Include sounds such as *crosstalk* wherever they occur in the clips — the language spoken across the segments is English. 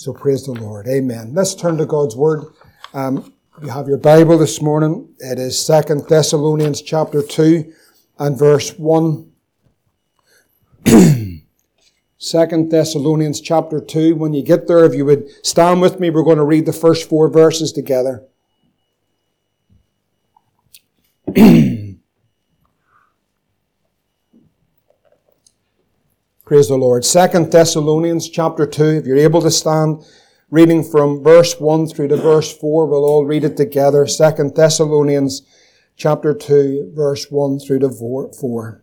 So praise the Lord. Amen. Let's turn to God's Word. Um, you have your Bible this morning. It is Second Thessalonians chapter 2 and verse 1. *clears throat* Second Thessalonians chapter 2. When you get there, if you would stand with me, we're going to read the first four verses together. Praise the Lord. Second Thessalonians chapter 2. If you're able to stand, reading from verse 1 through to verse 4, we'll all read it together. Second Thessalonians chapter 2, verse 1 through to 4.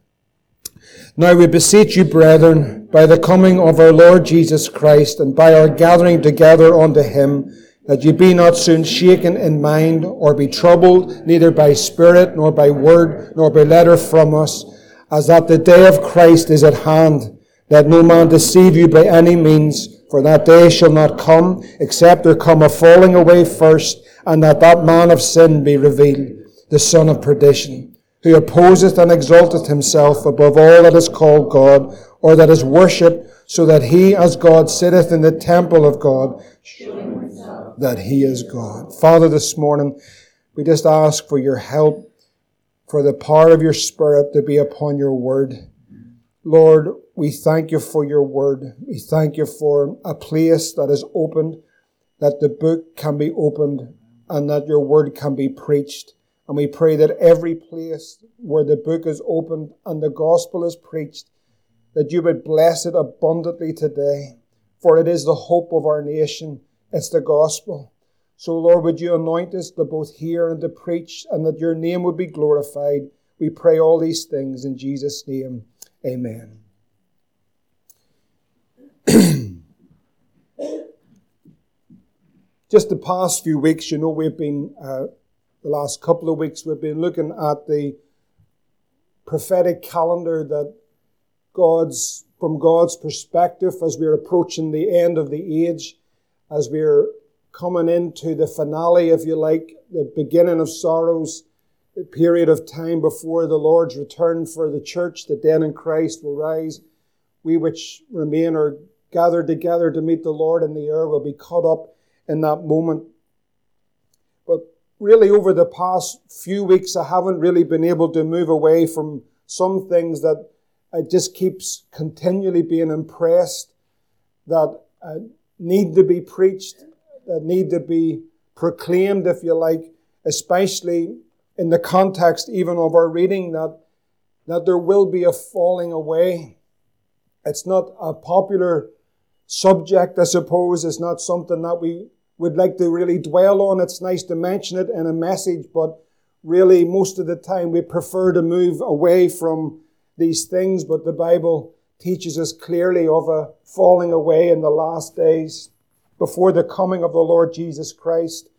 Now we beseech you, brethren, by the coming of our Lord Jesus Christ and by our gathering together unto him, that ye be not soon shaken in mind or be troubled, neither by spirit, nor by word, nor by letter from us, as that the day of Christ is at hand. Let no man deceive you by any means, for that day shall not come, except there come a falling away first, and that that man of sin be revealed, the son of perdition, who opposeth and exalteth himself above all that is called God, or that is worshipped, so that he as God sitteth in the temple of God, that he is God. Father, this morning, we just ask for your help, for the power of your Spirit to be upon your word. Lord, we thank you for your word. We thank you for a place that is opened, that the book can be opened, and that your word can be preached. And we pray that every place where the book is opened and the gospel is preached, that you would bless it abundantly today. For it is the hope of our nation. It's the gospel. So, Lord, would you anoint us to both hear and to preach, and that your name would be glorified. We pray all these things in Jesus' name. Amen. Just the past few weeks, you know, we've been, uh, the last couple of weeks, we've been looking at the prophetic calendar that God's, from God's perspective, as we're approaching the end of the age, as we're coming into the finale, if you like, the beginning of sorrows, the period of time before the Lord's return for the church, the dead in Christ will rise. We which remain are gathered together to meet the Lord in the air will be caught up in that moment. But really, over the past few weeks, I haven't really been able to move away from some things that I just keeps continually being impressed that uh, need to be preached, that need to be proclaimed, if you like, especially in the context even of our reading that, that there will be a falling away. It's not a popular subject, I suppose. It's not something that we would like to really dwell on. It's nice to mention it in a message, but really most of the time we prefer to move away from these things. But the Bible teaches us clearly of a falling away in the last days before the coming of the Lord Jesus Christ.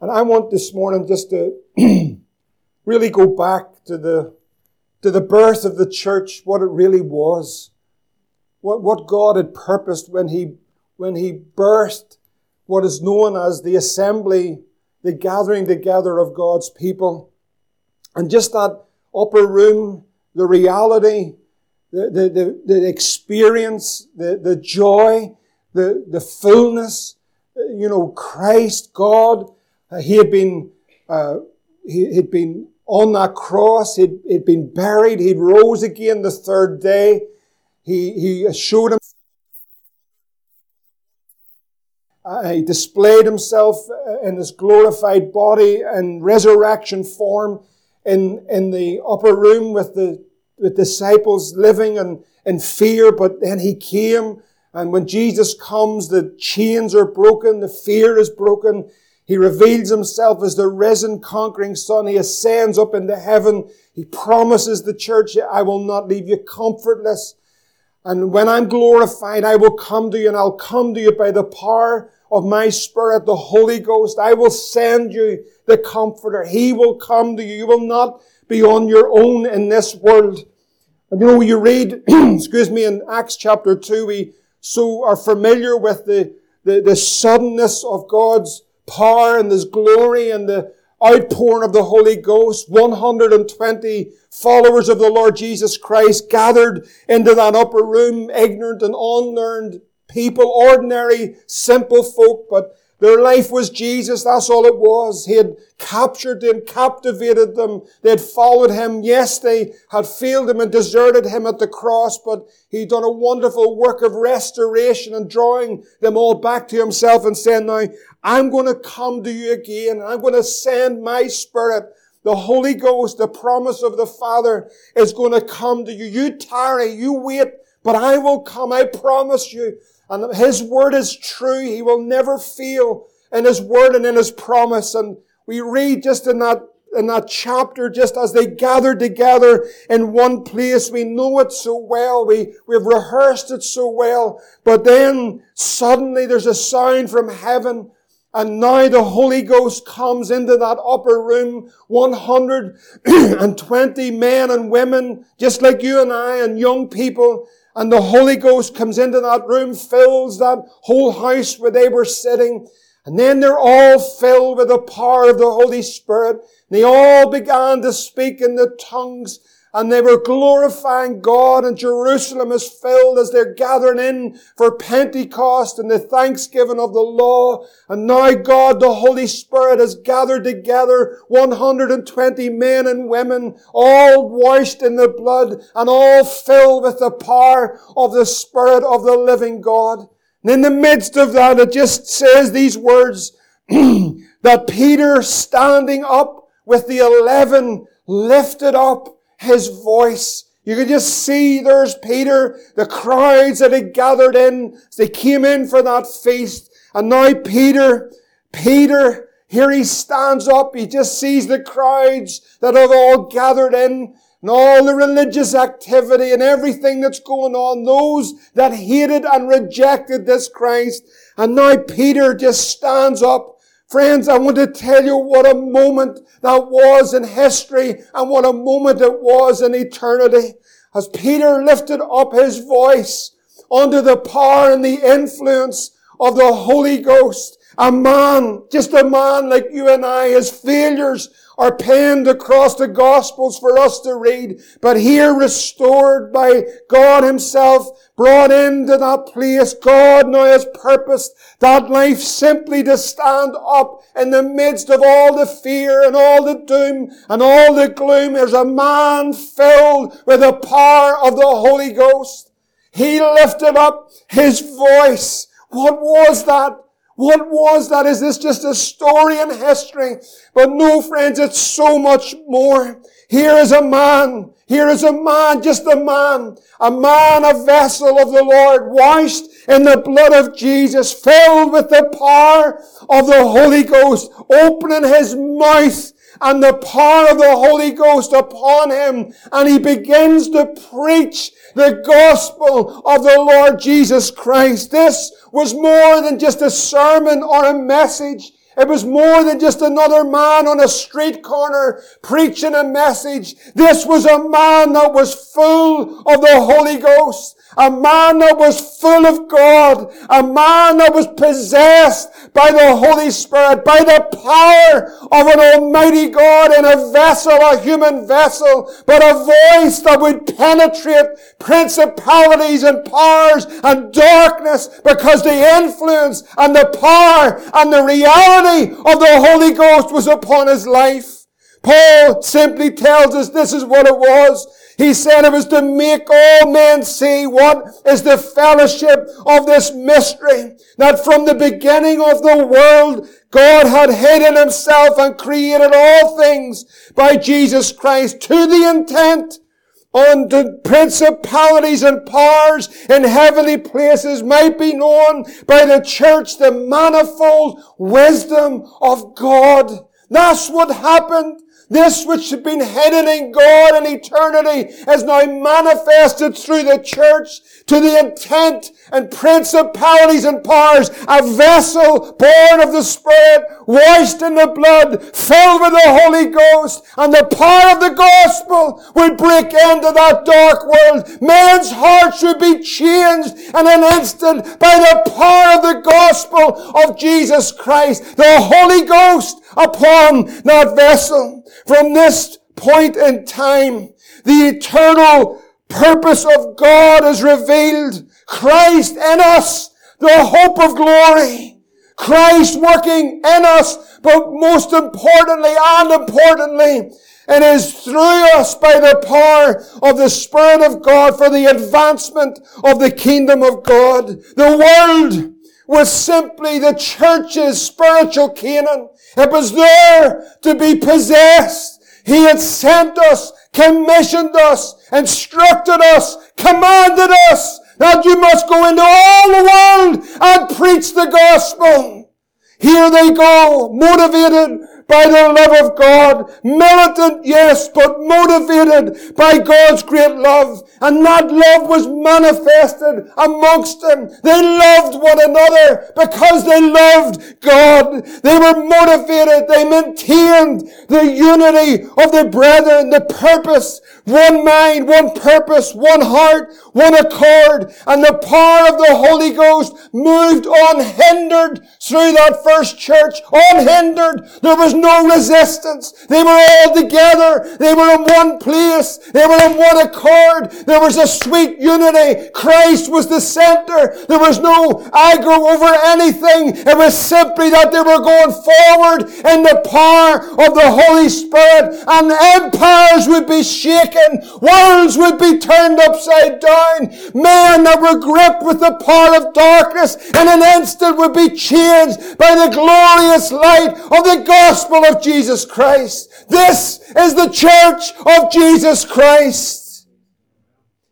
And I want this morning just to *clears throat* really go back to the, to the birth of the church, what it really was, what, what God had purposed when He, when He birthed what is known as the assembly, the gathering together of God's people. And just that upper room, the reality, the, the, the, the experience, the, the joy, the, the fullness, you know, Christ, God, uh, He had been, uh, He had been on that cross, he'd, he'd been buried, he rose again the third day. He, he showed him Uh, he displayed himself uh, in his glorified body and resurrection form in, in the upper room with the with disciples living in, in fear, but then he came, and when Jesus comes, the chains are broken, the fear is broken. He reveals himself as the risen, conquering Son. He ascends up into heaven. He promises the church, I will not leave you comfortless. And when I'm glorified, I will come to you and I'll come to you by the power of my Spirit, the Holy Ghost. I will send you the Comforter. He will come to you. You will not be on your own in this world. And you know, you read, *clears throat* excuse me, in Acts chapter 2, we so are familiar with the, the, the suddenness of God's power and His glory and the outpouring of the Holy Ghost. 120 followers of the Lord Jesus Christ gathered into that upper room, ignorant and unlearned people, ordinary, simple folk, but their life was Jesus. That's all it was. He had captured them, captivated them. They had followed him. Yes, they had failed him and deserted him at the cross, but he'd done a wonderful work of restoration and drawing them all back to himself and saying, now, I'm going to come to you again. I'm going to send my spirit. The Holy Ghost, the promise of the Father is going to come to you. You tarry, you wait, but I will come. I promise you. And His word is true. He will never fail in His word and in His promise. And we read just in that, in that chapter, just as they gathered together in one place. We know it so well. We, we've rehearsed it so well. But then suddenly there's a sound from heaven. And now the Holy Ghost comes into that upper room, 120 men and women, just like you and I, and young people, and the Holy Ghost comes into that room, fills that whole house where they were sitting. And then they're all filled with the power of the Holy Spirit. And they all began to speak in the tongues and they were glorifying God and Jerusalem is filled as they're gathering in for Pentecost and the thanksgiving of the law. And now God, the Holy Spirit has gathered together 120 men and women, all washed in the blood and all filled with the power of the Spirit of the living God. And in the midst of that, it just says these words, *clears throat* that Peter standing up with the eleven lifted up his voice. You could just see there's Peter, the crowds that had gathered in they came in for that feast. And now Peter, Peter, here he stands up. He just sees the crowds that have all gathered in and all the religious activity and everything that's going on. Those that hated and rejected this Christ. And now Peter just stands up Friends, I want to tell you what a moment that was in history and what a moment it was in eternity. As Peter lifted up his voice under the power and the influence of the Holy Ghost, a man, just a man like you and I, his failures are penned across the Gospels for us to read, but here restored by God Himself, brought into that place. God now has purposed that life simply to stand up in the midst of all the fear and all the doom and all the gloom. There's a man filled with the power of the Holy Ghost. He lifted up his voice. What was that? What was that? Is this just a story in history? But no, friends, it's so much more. Here is a man. Here is a man, just a man. A man, a vessel of the Lord, washed in the blood of Jesus, filled with the power of the Holy Ghost, opening his mouth and the power of the Holy Ghost upon him. And he begins to preach the gospel of the Lord Jesus Christ. This was more than just a sermon or a message. It was more than just another man on a street corner preaching a message. This was a man that was full of the Holy Ghost. A man that was full of God. A man that was possessed by the Holy Spirit, by the power of an almighty God in a vessel, a human vessel, but a voice that would penetrate principalities and powers and darkness because the influence and the power and the reality of the Holy Ghost was upon his life. Paul simply tells us this is what it was. He said it was to make all men see what is the fellowship of this mystery. That from the beginning of the world, God had hidden himself and created all things by Jesus Christ to the intent on the principalities and powers in heavenly places might be known by the church the manifold wisdom of God. That's what happened this which had been hidden in God in eternity has now manifested through the church to the intent and principalities and powers, a vessel born of the Spirit, washed in the blood, filled with the Holy Ghost, and the power of the gospel would break into that dark world. Man's heart should be changed in an instant by the power of the gospel of Jesus Christ, the Holy Ghost upon that vessel. From this point in time, the eternal purpose of God is revealed. Christ in us, the hope of glory. Christ working in us, but most importantly and importantly, it is through us by the power of the Spirit of God for the advancement of the kingdom of God. The world was simply the church's spiritual Canaan. It was there to be possessed. He had sent us, commissioned us, instructed us, commanded us that you must go into all the world and preach the gospel. Here they go, motivated by the love of God. Militant, yes, but motivated by God's great love. And that love was manifested amongst them. They loved one another because they loved God. They were motivated. They maintained the unity of the brethren, the purpose, one mind, one purpose, one heart, one accord. And the power of the Holy Ghost moved unhindered through that first church. Unhindered. There was no resistance. They were all together. They were in one place. They were in one accord. There was a sweet unity. Christ was the center. There was no anger over anything. It was simply that they were going forward in the power of the Holy Spirit and empires would be shaken. Worlds would be turned upside down. Men that were gripped with the power of darkness in an instant would be changed by the glorious light of the gospel of Jesus Christ. This is the church of Jesus Christ.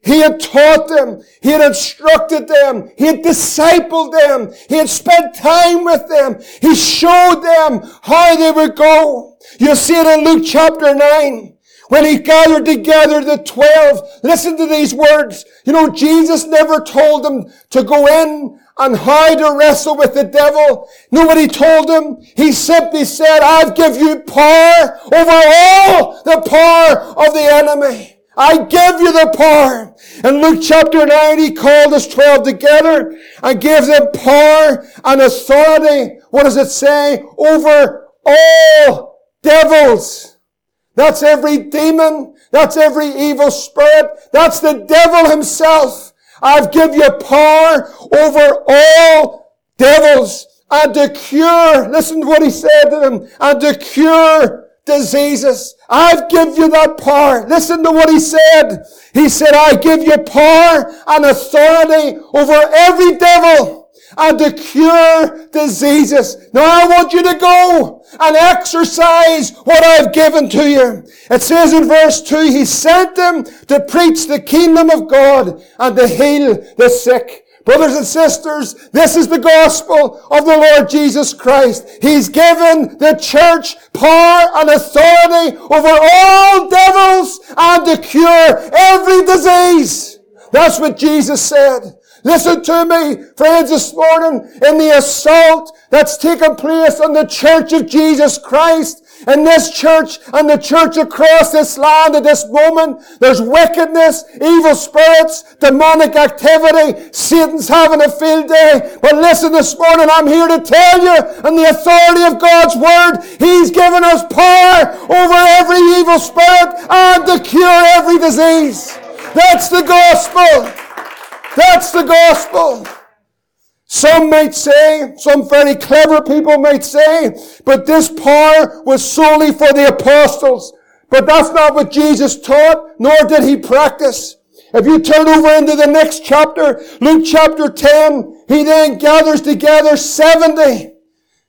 He had taught them. He had instructed them. He had discipled them. He had spent time with them. He showed them how they would go. You see it in Luke chapter 9. When he gathered together the twelve, listen to these words. You know, Jesus never told them to go in and how to wrestle with the devil. Nobody told him. He simply said, I've give you power over all the power of the enemy. I give you the power. In Luke chapter 9, he called us 12 together and gave them power and authority. What does it say? Over all devils. That's every demon. That's every evil spirit. That's the devil himself. I've give you power over all devils and to cure, listen to what he said to them, and to cure diseases. I've give you that power. Listen to what he said. He said, I give you power and authority over every devil and to cure diseases. Now I want you to go and exercise what I've given to you. It says in verse 2, He sent them to preach the kingdom of God and to heal the sick. Brothers and sisters, this is the gospel of the Lord Jesus Christ. He's given the church power and authority over all devils and to cure every disease. That's what Jesus said. Listen to me, friends, this morning in the assault that's taken place on the church of Jesus Christ. In this church and the church across this land at this moment, there's wickedness, evil spirits, demonic activity. Satan's having a field day. But listen this morning, I'm here to tell you, in the authority of God's word, He's given us power over every evil spirit and to cure every disease. That's the gospel. That's the gospel. Some might say, some very clever people might say, but this power was solely for the apostles. But that's not what Jesus taught, nor did he practice. If you turn over into the next chapter, Luke chapter 10, he then gathers together 70.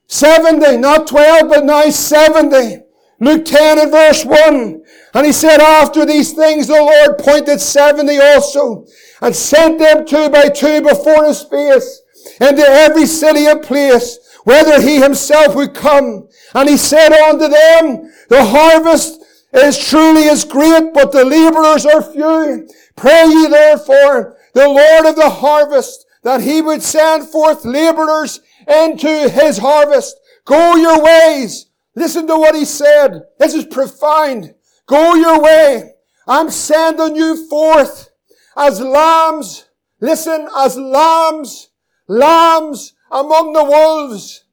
70, not 12, but now 70. Luke 10 and verse 1. And he said, after these things the Lord pointed 70 also and sent them two by two before his face into every city and place, whether he himself would come. And he said unto them, the harvest is truly as great, but the laborers are few. Pray ye therefore the Lord of the harvest that he would send forth laborers into his harvest. Go your ways. Listen to what he said. This is profound. Go your way. I'm sending you forth as lambs, listen, as lambs, lambs among the wolves.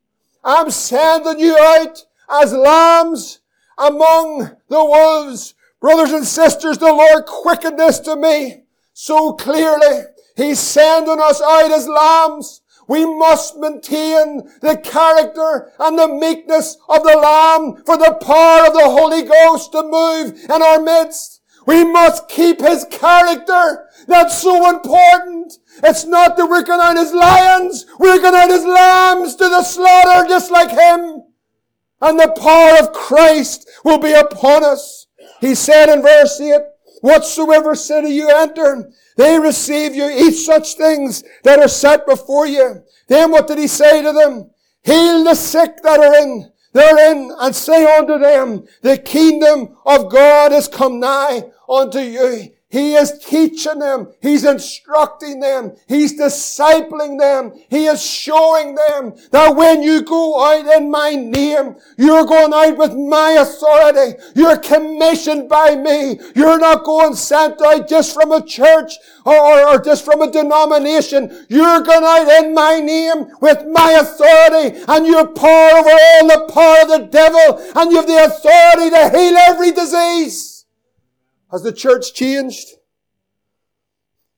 I'm sending you out as lambs among the wolves. Brothers and sisters, the Lord quickened this to me so clearly. He's sending us out as lambs. We must maintain the character and the meekness of the Lamb for the power of the Holy Ghost to move in our midst. We must keep His character. That's so important. It's not that we're out as lions. We're going out as lambs to the slaughter just like Him. And the power of Christ will be upon us. He said in verse 8, Whatsoever city you enter, they receive you, eat such things that are set before you. Then what did he say to them? Heal the sick that are in, therein, and say unto them, the kingdom of God is come nigh unto you. He is teaching them. He's instructing them. He's discipling them. He is showing them that when you go out in my name, you're going out with my authority. You're commissioned by me. You're not going sent out just from a church or, or, or just from a denomination. You're going out in my name with my authority and you have power over all the power of the devil and you have the authority to heal every disease. Has the church changed?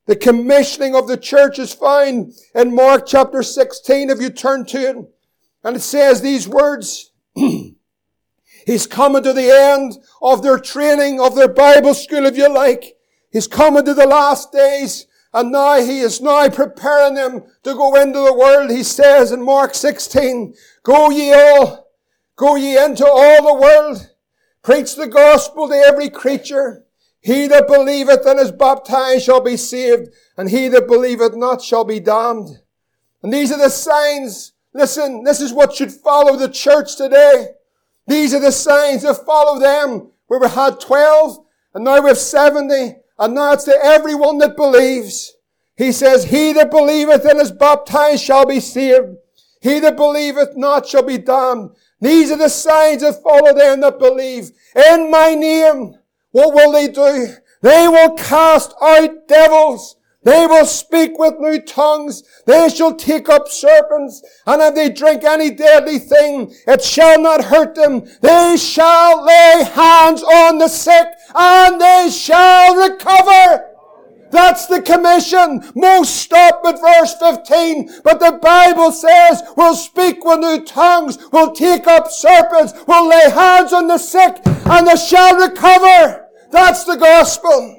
The commissioning of the church is found in Mark chapter 16, if you turn to it. And it says these words. *clears throat* He's coming to the end of their training, of their Bible school, if you like. He's coming to the last days. And now he is now preparing them to go into the world. He says in Mark 16, Go ye all, go ye into all the world, preach the gospel to every creature. He that believeth and is baptized shall be saved, and he that believeth not shall be damned. And these are the signs. Listen, this is what should follow the church today. These are the signs that follow them. Where we had 12, and now we have 70, and now it's to everyone that believes. He says, He that believeth and is baptized shall be saved. He that believeth not shall be damned. These are the signs that follow them that believe. In my name, what will they do? They will cast out devils. They will speak with new tongues. They shall take up serpents. And if they drink any deadly thing, it shall not hurt them. They shall lay hands on the sick and they shall recover. That's the commission. Most stop at verse 15, but the Bible says we'll speak with new tongues, we'll take up serpents, we'll lay hands on the sick, and they shall recover. That's the gospel.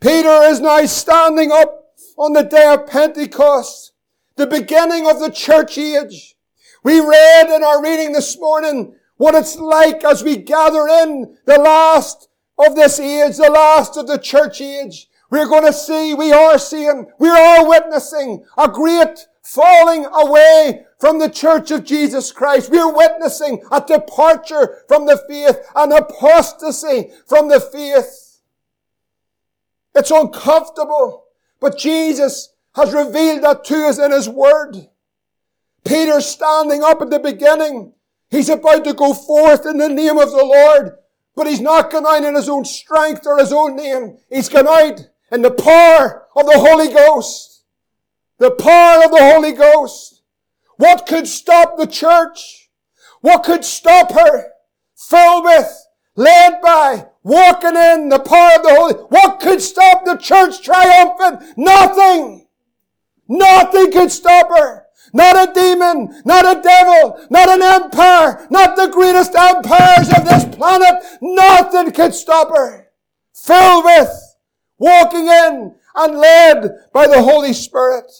Peter is now standing up on the day of Pentecost, the beginning of the church age. We read in our reading this morning what it's like as we gather in the last of this age, the last of the church age. We're going to see, we are seeing, we're witnessing a great falling away from the church of Jesus Christ. We're witnessing a departure from the faith, an apostasy from the faith. It's uncomfortable, but Jesus has revealed that to us in His Word. Peter's standing up at the beginning. He's about to go forth in the name of the Lord, but he's not going out in his own strength or his own name. He's going out in the power of the Holy Ghost. The power of the Holy Ghost. What could stop the church? What could stop her? Filled with, led by, walking in the power of the Holy. What could stop the church triumphant? Nothing. Nothing could stop her. Not a demon, not a devil, not an empire, not the greatest empires of this planet. Nothing could stop her. Filled with, walking in and led by the Holy Spirit.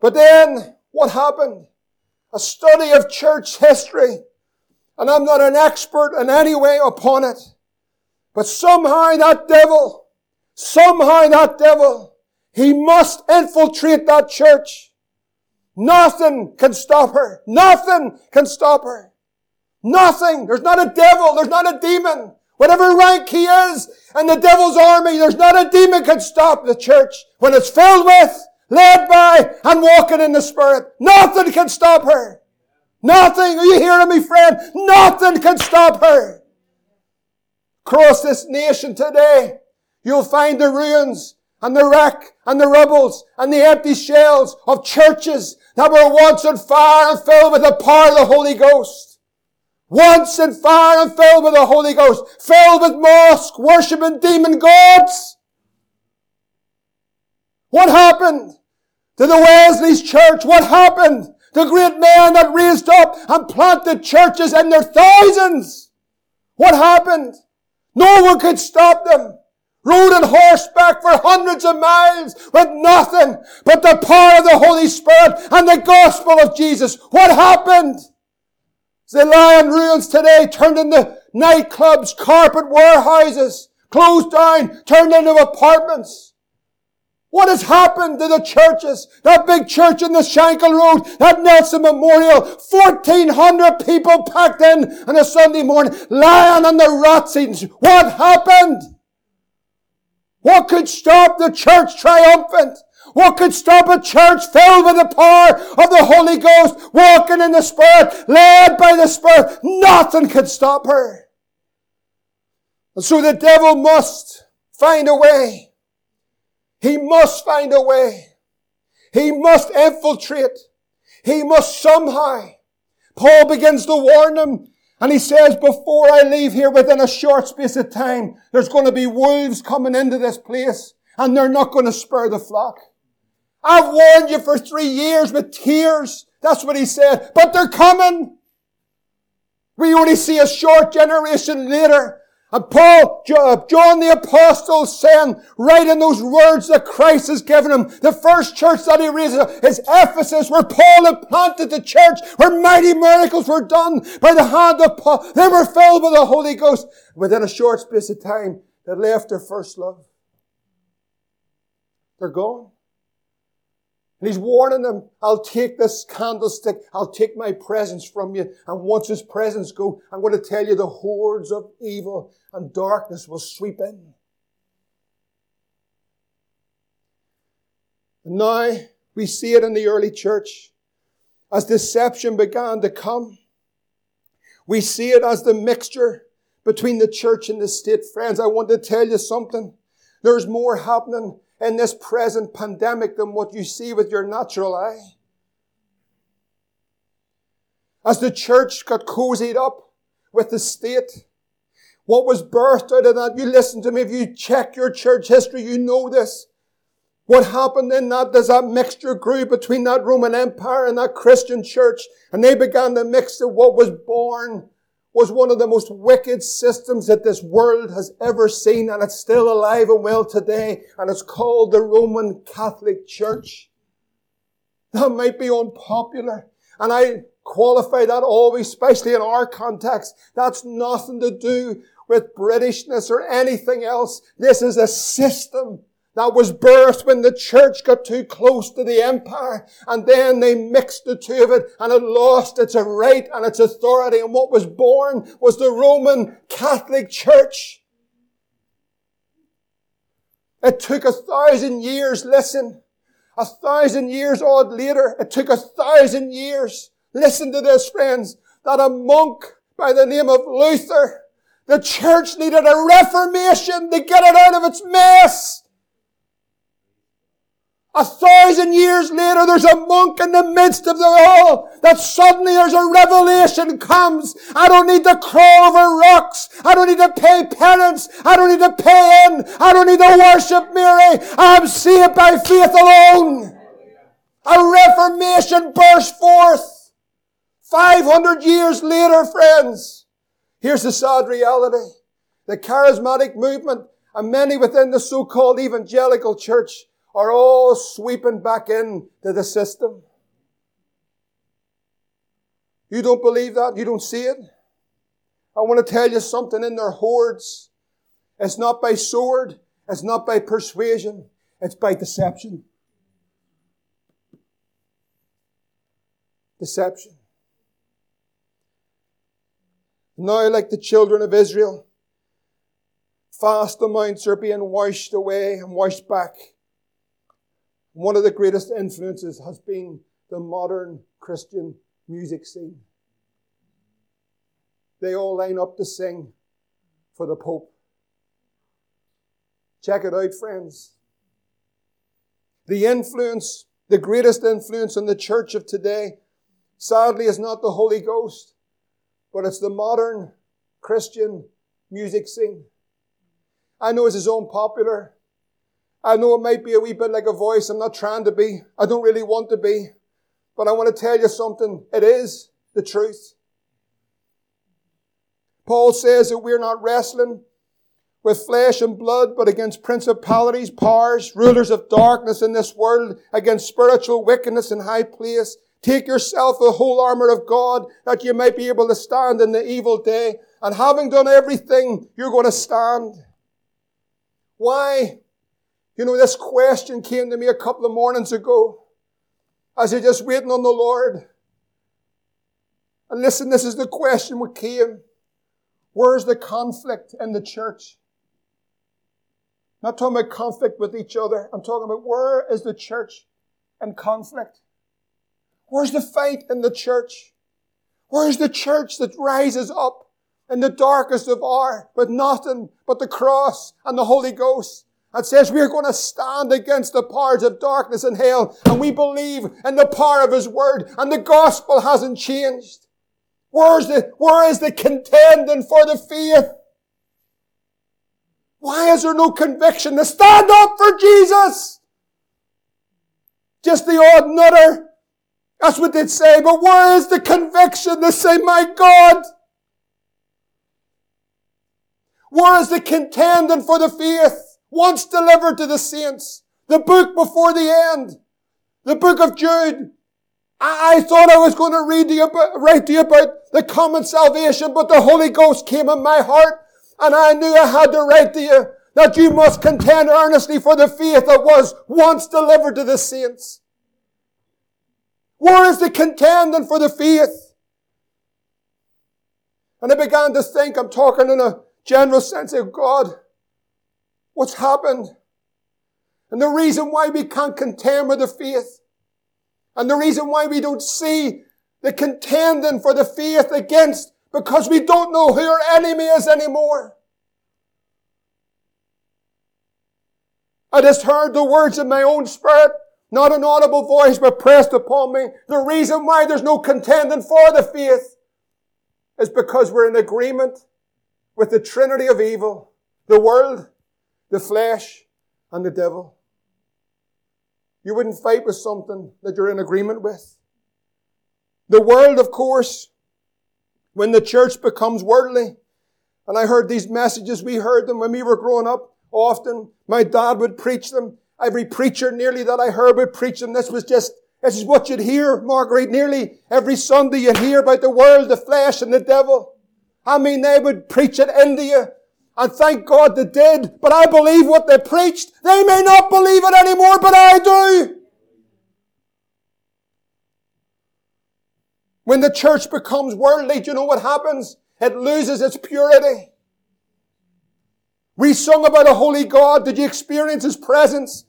But then, what happened? A study of church history, and I'm not an expert in any way upon it, but somehow that devil, somehow that devil, he must infiltrate that church. Nothing can stop her. Nothing can stop her. Nothing. There's not a devil. There's not a demon. Whatever rank he is in the devil's army, there's not a demon can stop the church when it's filled with, led by, and walking in the Spirit. Nothing can stop her. Nothing. Are you hearing me, friend? Nothing can stop her. Across this nation today, you'll find the ruins and the wreck and the rubbles and the empty shells of churches that were once on fire and filled with the power of the Holy Ghost. Once in fire and filled with the Holy Ghost, filled with mosque, worshipping demon gods. What happened? to the Wesley's church. What happened? The great men that raised up and planted churches in their thousands. What happened? No one could stop them. Rode on horseback for hundreds of miles with nothing but the power of the Holy Spirit and the gospel of Jesus. What happened? The lion ruins today turned into nightclubs, carpet warehouses, closed down, turned into apartments. What has happened to the churches? That big church in the Shankill Road, that Nelson Memorial, 1,400 people packed in on a Sunday morning, lying on the rat seats. What happened? What could stop the church triumphant? What could stop a church filled with the power of the Holy Ghost, walking in the Spirit, led by the Spirit? Nothing could stop her. And so the devil must find a way. He must find a way. He must infiltrate. He must somehow. Paul begins to warn them and he says, before I leave here within a short space of time, there's going to be wolves coming into this place and they're not going to spare the flock. I've warned you for three years with tears. That's what he said. But they're coming. We only see a short generation later and Paul, uh, John the Apostle saying, writing those words that Christ has given him. The first church that he raised is Ephesus, where Paul had planted the church, where mighty miracles were done by the hand of Paul. They were filled with the Holy Ghost. Within a short space of time, they left their first love. They're gone. And he's warning them, I'll take this candlestick, I'll take my presence from you, and once his presence go, I'm going to tell you the hordes of evil and darkness will sweep in. And now we see it in the early church. As deception began to come, we see it as the mixture between the church and the state. Friends, I want to tell you something. There's more happening in this present pandemic than what you see with your natural eye. As the church got cozied up with the state, what was birthed out of that? You listen to me. If you check your church history, you know this. What happened in that? There's that mixture grew between that Roman Empire and that Christian church. And they began to mix of what was born was one of the most wicked systems that this world has ever seen, and it's still alive and well today, and it's called the Roman Catholic Church. That might be unpopular, and I qualify that always, especially in our context. That's nothing to do with Britishness or anything else. This is a system that was birthed when the church got too close to the empire and then they mixed the two of it and it lost its right and its authority and what was born was the Roman Catholic Church. It took a thousand years, listen, a thousand years odd later, it took a thousand years, listen to this friends, that a monk by the name of Luther, the church needed a reformation to get it out of its mess. A thousand years later, there's a monk in the midst of the all that suddenly there's a revelation comes. I don't need to crawl over rocks. I don't need to pay penance. I don't need to pay in. I don't need to worship Mary. I'm saved by faith alone. A reformation burst forth. 500 years later, friends. Here's the sad reality. The charismatic movement and many within the so-called evangelical church are all sweeping back into the system. You don't believe that? You don't see it? I want to tell you something in their hordes. It's not by sword. It's not by persuasion. It's by deception. Deception. Now, like the children of Israel, vast amounts are being washed away and washed back one of the greatest influences has been the modern Christian music scene. They all line up to sing for the Pope. Check it out, friends. The influence, the greatest influence on the church of today, sadly, is not the Holy Ghost, but it's the modern Christian music scene. I know this is unpopular. I know it might be a wee bit like a voice. I'm not trying to be. I don't really want to be. But I want to tell you something. It is the truth. Paul says that we're not wrestling with flesh and blood, but against principalities, powers, rulers of darkness in this world, against spiritual wickedness in high place. Take yourself the whole armor of God that you might be able to stand in the evil day. And having done everything, you're going to stand. Why? You know, this question came to me a couple of mornings ago as I just waiting on the Lord. And listen, this is the question what came. Where's the conflict in the church? I'm Not talking about conflict with each other. I'm talking about where is the church in conflict? Where's the fight in the church? Where's the church that rises up in the darkest of hour with nothing but the cross and the Holy Ghost? And says we're going to stand against the powers of darkness and hell and we believe in the power of His Word and the gospel hasn't changed. Where's the, where is the contending for the faith? Why is there no conviction to stand up for Jesus? Just the odd nutter. That's what they'd say. But where is the conviction to say, my God? Where is the contending for the faith once delivered to the saints? The book before the end. The book of Jude. I, I thought I was going to read to you about, write to you about the common salvation, but the Holy Ghost came in my heart and I knew I had to write to you that you must contend earnestly for the faith that was once delivered to the saints. Where is the contending for the faith? And I began to think, I'm talking in a general sense of God, what's happened? And the reason why we can't contend with the faith, and the reason why we don't see the contending for the faith against because we don't know who our enemy is anymore. I just heard the words of my own spirit, not an audible voice, but pressed upon me. The reason why there's no contending for the faith is because we're in agreement with the trinity of evil, the world, the flesh, and the devil. You wouldn't fight with something that you're in agreement with. The world, of course, when the church becomes worldly. And I heard these messages, we heard them when we were growing up often. My dad would preach them. Every preacher nearly that I heard would preach them. This was just, this is what you'd hear, Marguerite. Nearly every Sunday you'd hear about the world, the flesh, and the devil. I mean, they would preach it into you. And thank God they did. But I believe what they preached. They may not believe it anymore, but I do. When the church becomes worldly, do you know what happens? It loses its purity. We sung about a holy God. Did you experience His presence?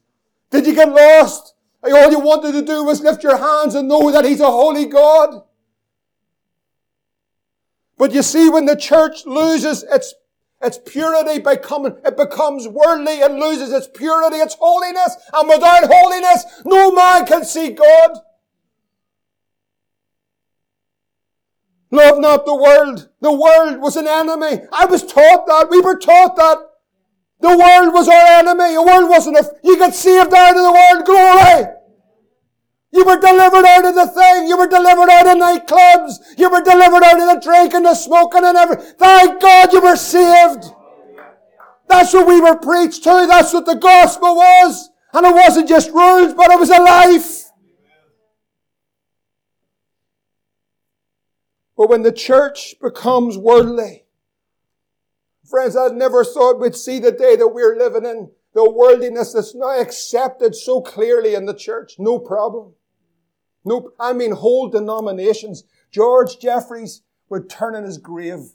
Did you get lost? All you wanted to do was lift your hands and know that He's a holy God. But you see, when the church loses its, its purity by coming, it becomes worldly, it loses its purity, its holiness, and without holiness, no man can see God. Love not the world. The world was an enemy. I was taught that. We were taught that. The world was our enemy. The world wasn't a, you got saved out of the world. Glory. You were delivered out of the thing. You were delivered out of nightclubs. You were delivered out of the drinking, the smoking and everything. Thank God you were saved. That's what we were preached to. That's what the gospel was. And it wasn't just rules, but it was a life. But when the church becomes worldly, friends, I never thought we'd see the day that we're living in, the worldliness that's now accepted so clearly in the church. No problem. No, I mean whole denominations. George Jeffreys would turn in his grave.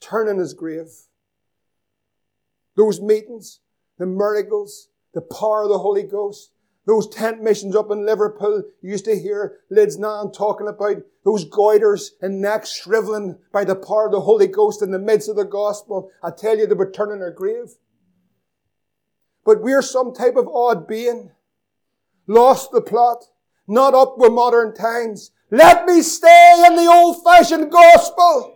Turn in his grave. Those meetings, the miracles, the power of the Holy Ghost, those tent missions up in Liverpool, you used to hear Lids Nan talking about those goiters and necks shriveling by the power of the Holy Ghost in the midst of the gospel. I tell you, they were turning their grave. But we're some type of odd being. Lost the plot. Not up with modern times. Let me stay in the old fashioned gospel.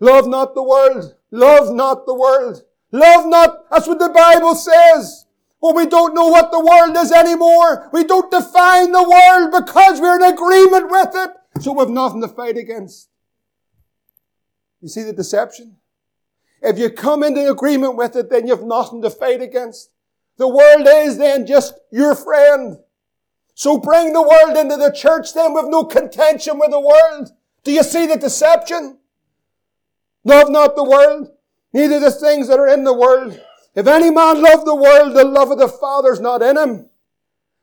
Love not the world. Love not the world. Love not. That's what the Bible says. But we don't know what the world is anymore. We don't define the world because we're in agreement with it. So we've nothing to fight against. You see the deception? If you come into agreement with it, then you've nothing to fight against. The world is then just your friend. So bring the world into the church then with no contention with the world. Do you see the deception? Love not the world, neither the things that are in the world. If any man love the world, the love of the Father is not in him.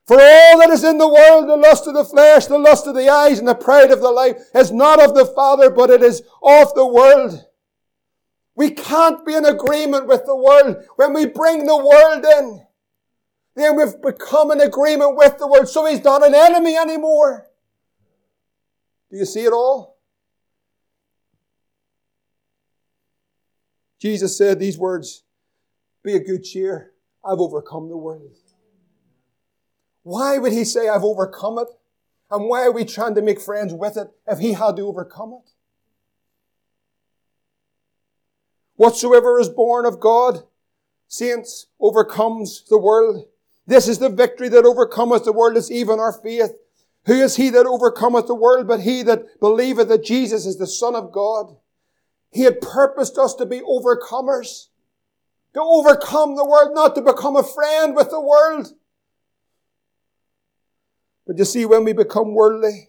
For all that is in the world, the lust of the flesh, the lust of the eyes, and the pride of the life, is not of the Father, but it is of the world. We can't be in agreement with the world when we bring the world in. Then we've become in agreement with the world, so he's not an enemy anymore. Do you see it all? Jesus said these words, be a good cheer. I've overcome the world. Why would he say, I've overcome it? And why are we trying to make friends with it if he had to overcome it? Whatsoever is born of God, saints, overcomes the world. This is the victory that overcometh the world, is even our faith. Who is he that overcometh the world but he that believeth that Jesus is the Son of God? He had purposed us to be overcomers, to overcome the world, not to become a friend with the world. But you see, when we become worldly,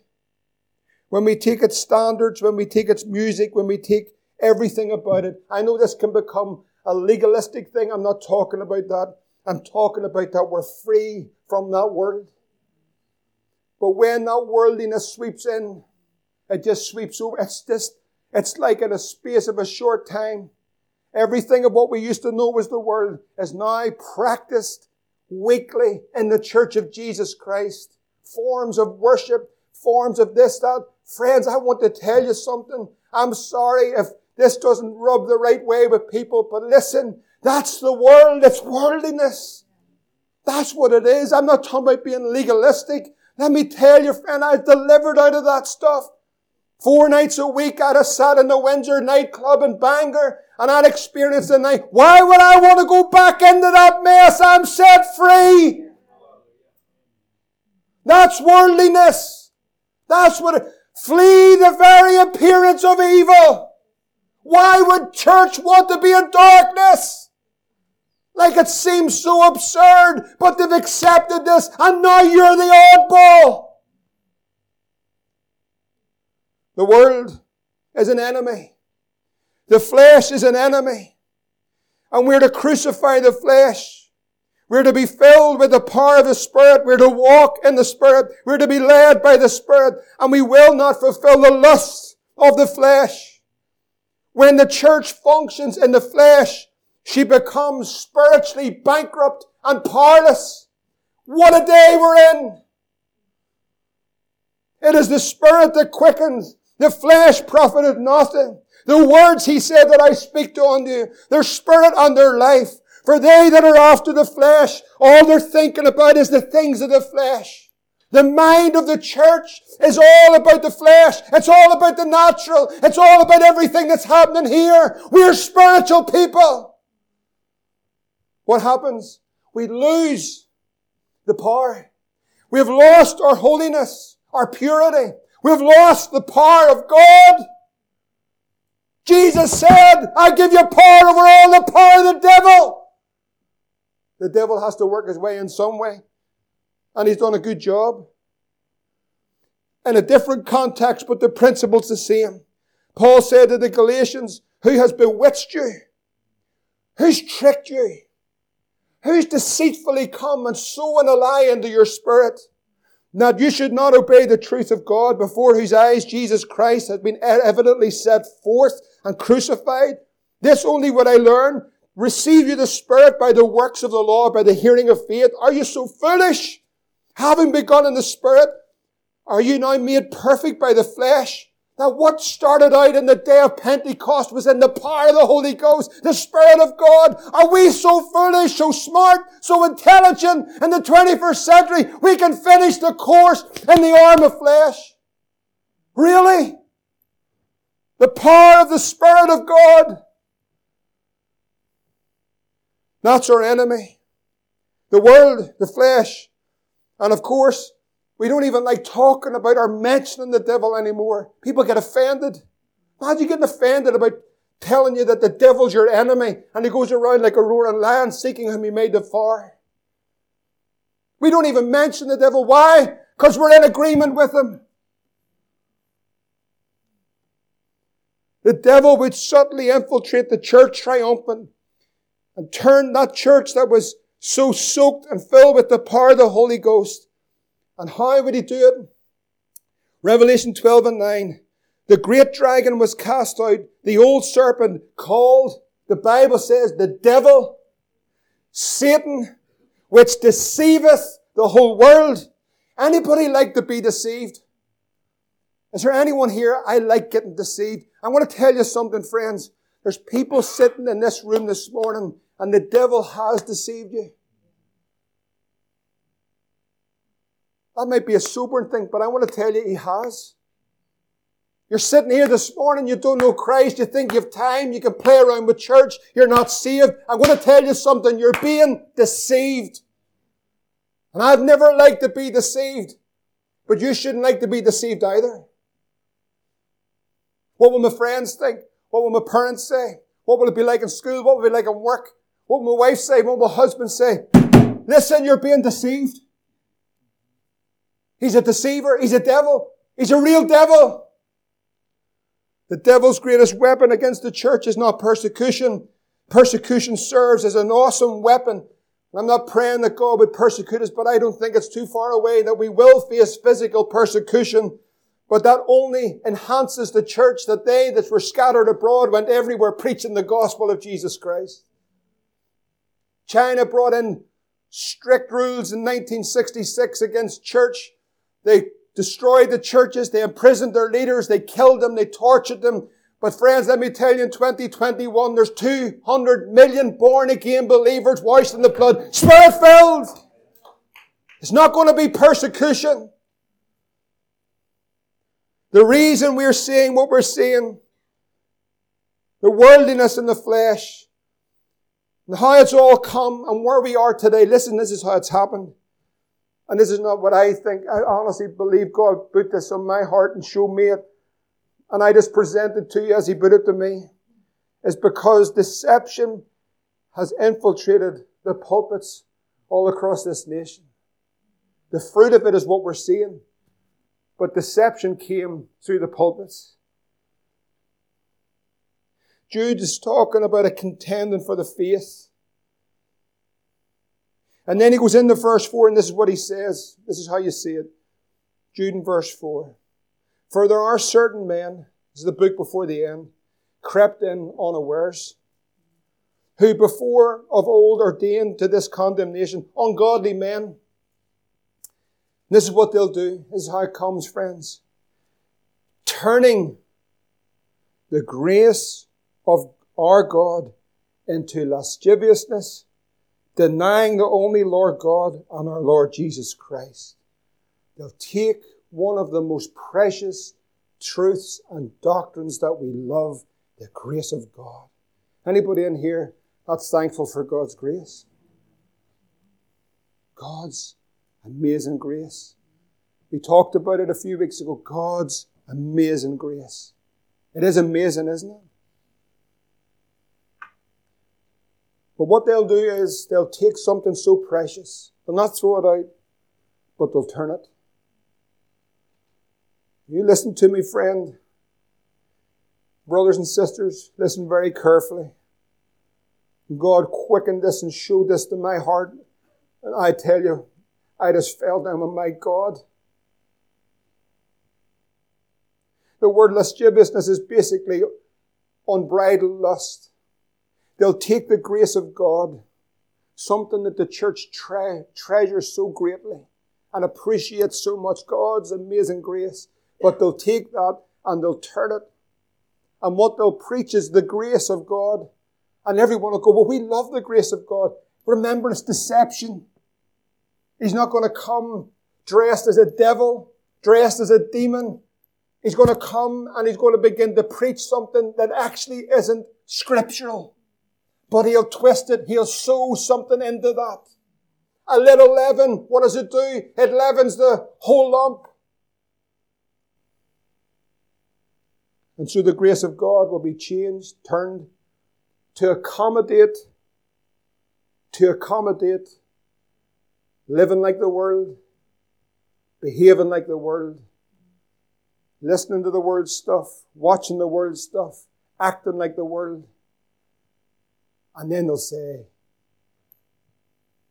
when we take its standards, when we take its music, when we take everything about it, I know this can become a legalistic thing. I'm not talking about that. I'm talking about that we're free from that world. But when that worldliness sweeps in, it just sweeps over. It's just, it's like in a space of a short time. Everything of what we used to know was the world is now practiced weekly in the church of Jesus Christ forms of worship, forms of this, that. Friends, I want to tell you something. I'm sorry if this doesn't rub the right way with people, but listen, that's the world. It's worldliness. That's what it is. I'm not talking about being legalistic. Let me tell you, friend, I was delivered out of that stuff. Four nights a week, I'd have sat in the Windsor nightclub in Bangor and I'd experienced the night. Why would I want to go back into that mess? I'm set free. That's worldliness. That's what, it, flee the very appearance of evil. Why would church want to be in darkness? Like it seems so absurd, but they've accepted this and now you're the oddball. The world is an enemy. The flesh is an enemy. And we're to crucify the flesh. We're to be filled with the power of the Spirit. We're to walk in the Spirit. We're to be led by the Spirit. And we will not fulfill the lusts of the flesh. When the church functions in the flesh, she becomes spiritually bankrupt and powerless. What a day we're in! It is the Spirit that quickens. The flesh profited nothing. The words he said that I speak to unto you, their spirit and their life. For they that are after the flesh, all they're thinking about is the things of the flesh. The mind of the church is all about the flesh. It's all about the natural. It's all about everything that's happening here. We're spiritual people. What happens? We lose the power. We've lost our holiness, our purity. We've lost the power of God. Jesus said, I give you power over all the power of the devil. The devil has to work his way in some way. And he's done a good job. In a different context, but the principle's the same. Paul said to the Galatians, who has bewitched you? Who's tricked you? Who's deceitfully come and sown a lie into your spirit? That you should not obey the truth of God before whose eyes Jesus Christ has been evidently set forth and crucified. This only would I learn, receive you the Spirit by the works of the law, by the hearing of faith? Are you so foolish? Having begun in the Spirit, are you now made perfect by the flesh? Now what started out in the day of Pentecost was in the power of the Holy Ghost, the Spirit of God. Are we so foolish, so smart, so intelligent in the 21st century we can finish the course in the arm of flesh? Really? The power of the Spirit of God. That's our enemy. The world, the flesh. And of course, we don't even like talking about or mentioning the devil anymore. People get offended. Imagine getting offended about telling you that the devil's your enemy and he goes around like a roaring lion seeking whom he may devour. We don't even mention the devil. Why? Because we're in agreement with him. The devil would subtly infiltrate the church triumphant and turn that church that was so soaked and filled with the power of the Holy Ghost. And how would he do it? Revelation 12 and 9. The great dragon was cast out, the old serpent called, the Bible says, the devil, Satan, which deceiveth the whole world. Anybody like to be deceived? Is there anyone here? I like getting deceived. I want to tell you something, friends. There's people sitting in this room this morning and the devil has deceived you. That might be a sobering thing, but I want to tell you he has. You're sitting here this morning, you don't know Christ, you think you have time, you can play around with church, you're not saved. I'm going to tell you something, you're being deceived. And I've never liked to be deceived, but you shouldn't like to be deceived either. What will my friends think? What will my parents say? What will it be like in school? What will it be like in work? What will my wife say? What will my husband say? Listen, you're being deceived. He's a deceiver. He's a devil. He's a real devil. The devil's greatest weapon against the church is not persecution. Persecution serves as an awesome weapon. I'm not praying that God would persecute us, but I don't think it's too far away that we will face physical persecution. But that only enhances the church that they that were scattered abroad went everywhere preaching the gospel of Jesus Christ. China brought in strict rules in 1966 against church. They destroyed the churches, they imprisoned their leaders, they killed them, they tortured them. But friends, let me tell you, in 2021, there's 200 million born again believers washed in the blood, spirit filled. It's not going to be persecution. The reason we're seeing what we're seeing, the worldliness in the flesh, and how it's all come and where we are today. Listen, this is how it's happened. And this is not what I think. I honestly believe God put this on my heart and showed me it. And I just present it to you as He put it to me. Is because deception has infiltrated the pulpits all across this nation. The fruit of it is what we're seeing. But deception came through the pulpits. Jude is talking about a contending for the faith. And then he goes into verse 4, and this is what he says. This is how you see it. Jude in verse 4. For there are certain men, this is the book before the end, crept in unawares, who before of old ordained to this condemnation, ungodly men. This is what they'll do. This is how it comes, friends. Turning the grace of our God into lasciviousness denying the only Lord God and our Lord Jesus Christ. They'll take one of the most precious truths and doctrines that we love, the grace of God. Anybody in here that's thankful for God's grace? God's amazing grace. We talked about it a few weeks ago. God's amazing grace. It is amazing, isn't it? But what they'll do is they'll take something so precious, they'll not throw it out, but they'll turn it. You listen to me, friend. Brothers and sisters, listen very carefully. God quickened this and showed this to my heart. And I tell you, I just fell down on my God. The word lasciviousness is basically unbridled lust. They'll take the grace of God, something that the church tre- treasures so greatly and appreciates so much, God's amazing grace, but they'll take that and they'll turn it. And what they'll preach is the grace of God. And everyone will go, well, we love the grace of God. Remember, it's deception. He's not going to come dressed as a devil, dressed as a demon. He's going to come and he's going to begin to preach something that actually isn't scriptural. But he'll twist it. He'll sew something into that. A little leaven, what does it do? It leavens the whole lump. And so the grace of God will be changed, turned to accommodate, to accommodate living like the world, behaving like the world, listening to the world's stuff, watching the world's stuff, acting like the world. And then they'll say,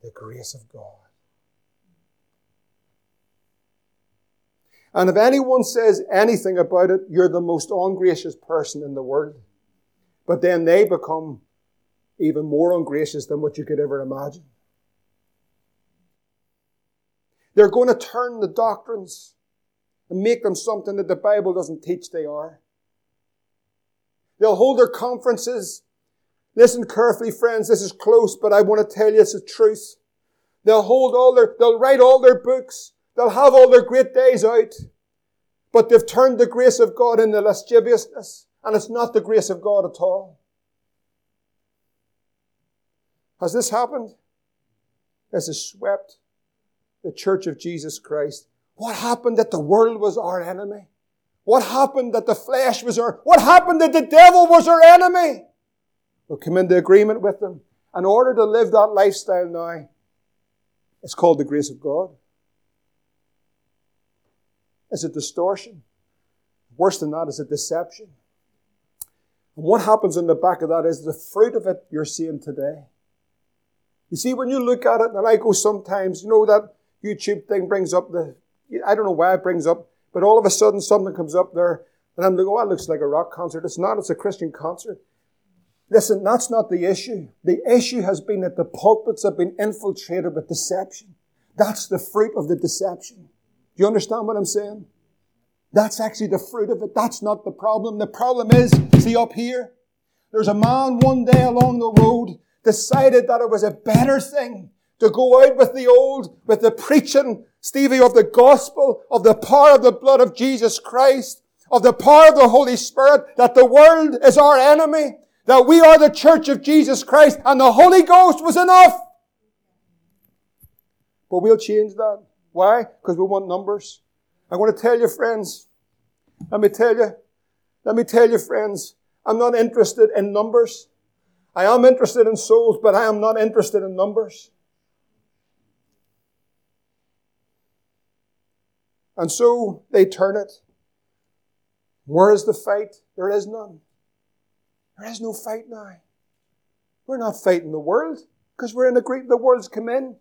the grace of God. And if anyone says anything about it, you're the most ungracious person in the world. But then they become even more ungracious than what you could ever imagine. They're going to turn the doctrines and make them something that the Bible doesn't teach they are. They'll hold their conferences. Listen carefully, friends. This is close, but I want to tell you it's the truth. They'll hold all their, they'll write all their books. They'll have all their great days out. But they've turned the grace of God into lasciviousness. And it's not the grace of God at all. Has this happened? This has swept the church of Jesus Christ. What happened that the world was our enemy? What happened that the flesh was our, what happened that the devil was our enemy? We'll come into agreement with them. In order to live that lifestyle now, it's called the grace of God. It's a distortion. Worse than that is a deception. And what happens in the back of that is the fruit of it you're seeing today. You see, when you look at it, and I go sometimes, you know, that YouTube thing brings up the, I don't know why it brings up, but all of a sudden something comes up there, and I'm like, oh, that looks like a rock concert. It's not, it's a Christian concert. Listen, that's not the issue. The issue has been that the pulpits have been infiltrated with deception. That's the fruit of the deception. Do you understand what I'm saying? That's actually the fruit of it. That's not the problem. The problem is, see up here, there's a man one day along the road decided that it was a better thing to go out with the old, with the preaching, Stevie, of the gospel, of the power of the blood of Jesus Christ, of the power of the Holy Spirit, that the world is our enemy, that we are the church of Jesus Christ, and the Holy Ghost was enough. But we'll change that. Why? Because we want numbers. I want to tell you, friends, let me tell you, let me tell you, friends, I'm not interested in numbers. I am interested in souls, but I am not interested in numbers. And so they turn it. Where is the fight? There is none. There is no fight now. We're not fighting the world because we're in great, the world's come in.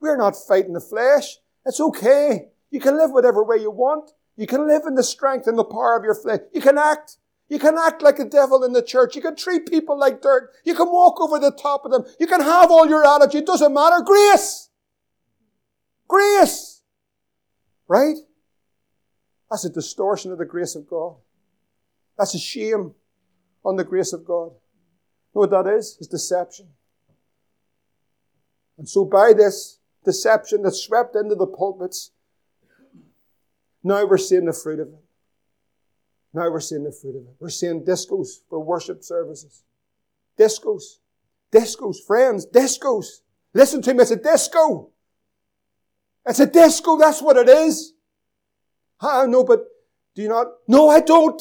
We're not fighting the flesh. It's okay. You can live whatever way you want. You can live in the strength and the power of your flesh. You can act. You can act like a devil in the church. You can treat people like dirt. You can walk over the top of them. You can have all your attitude. It doesn't matter. Grace. Grace. Right? That's a distortion of the grace of God. That's a shame on the grace of God. You know what that is? It's deception. And so by this deception that swept into the pulpits, now we're seeing the fruit of it. Now we're seeing the fruit of it. We're seeing discos for worship services. Discos. Discos, friends, discos. Listen to me, it's a disco. It's a disco, that's what it is. I know, but do you not? No, I don't.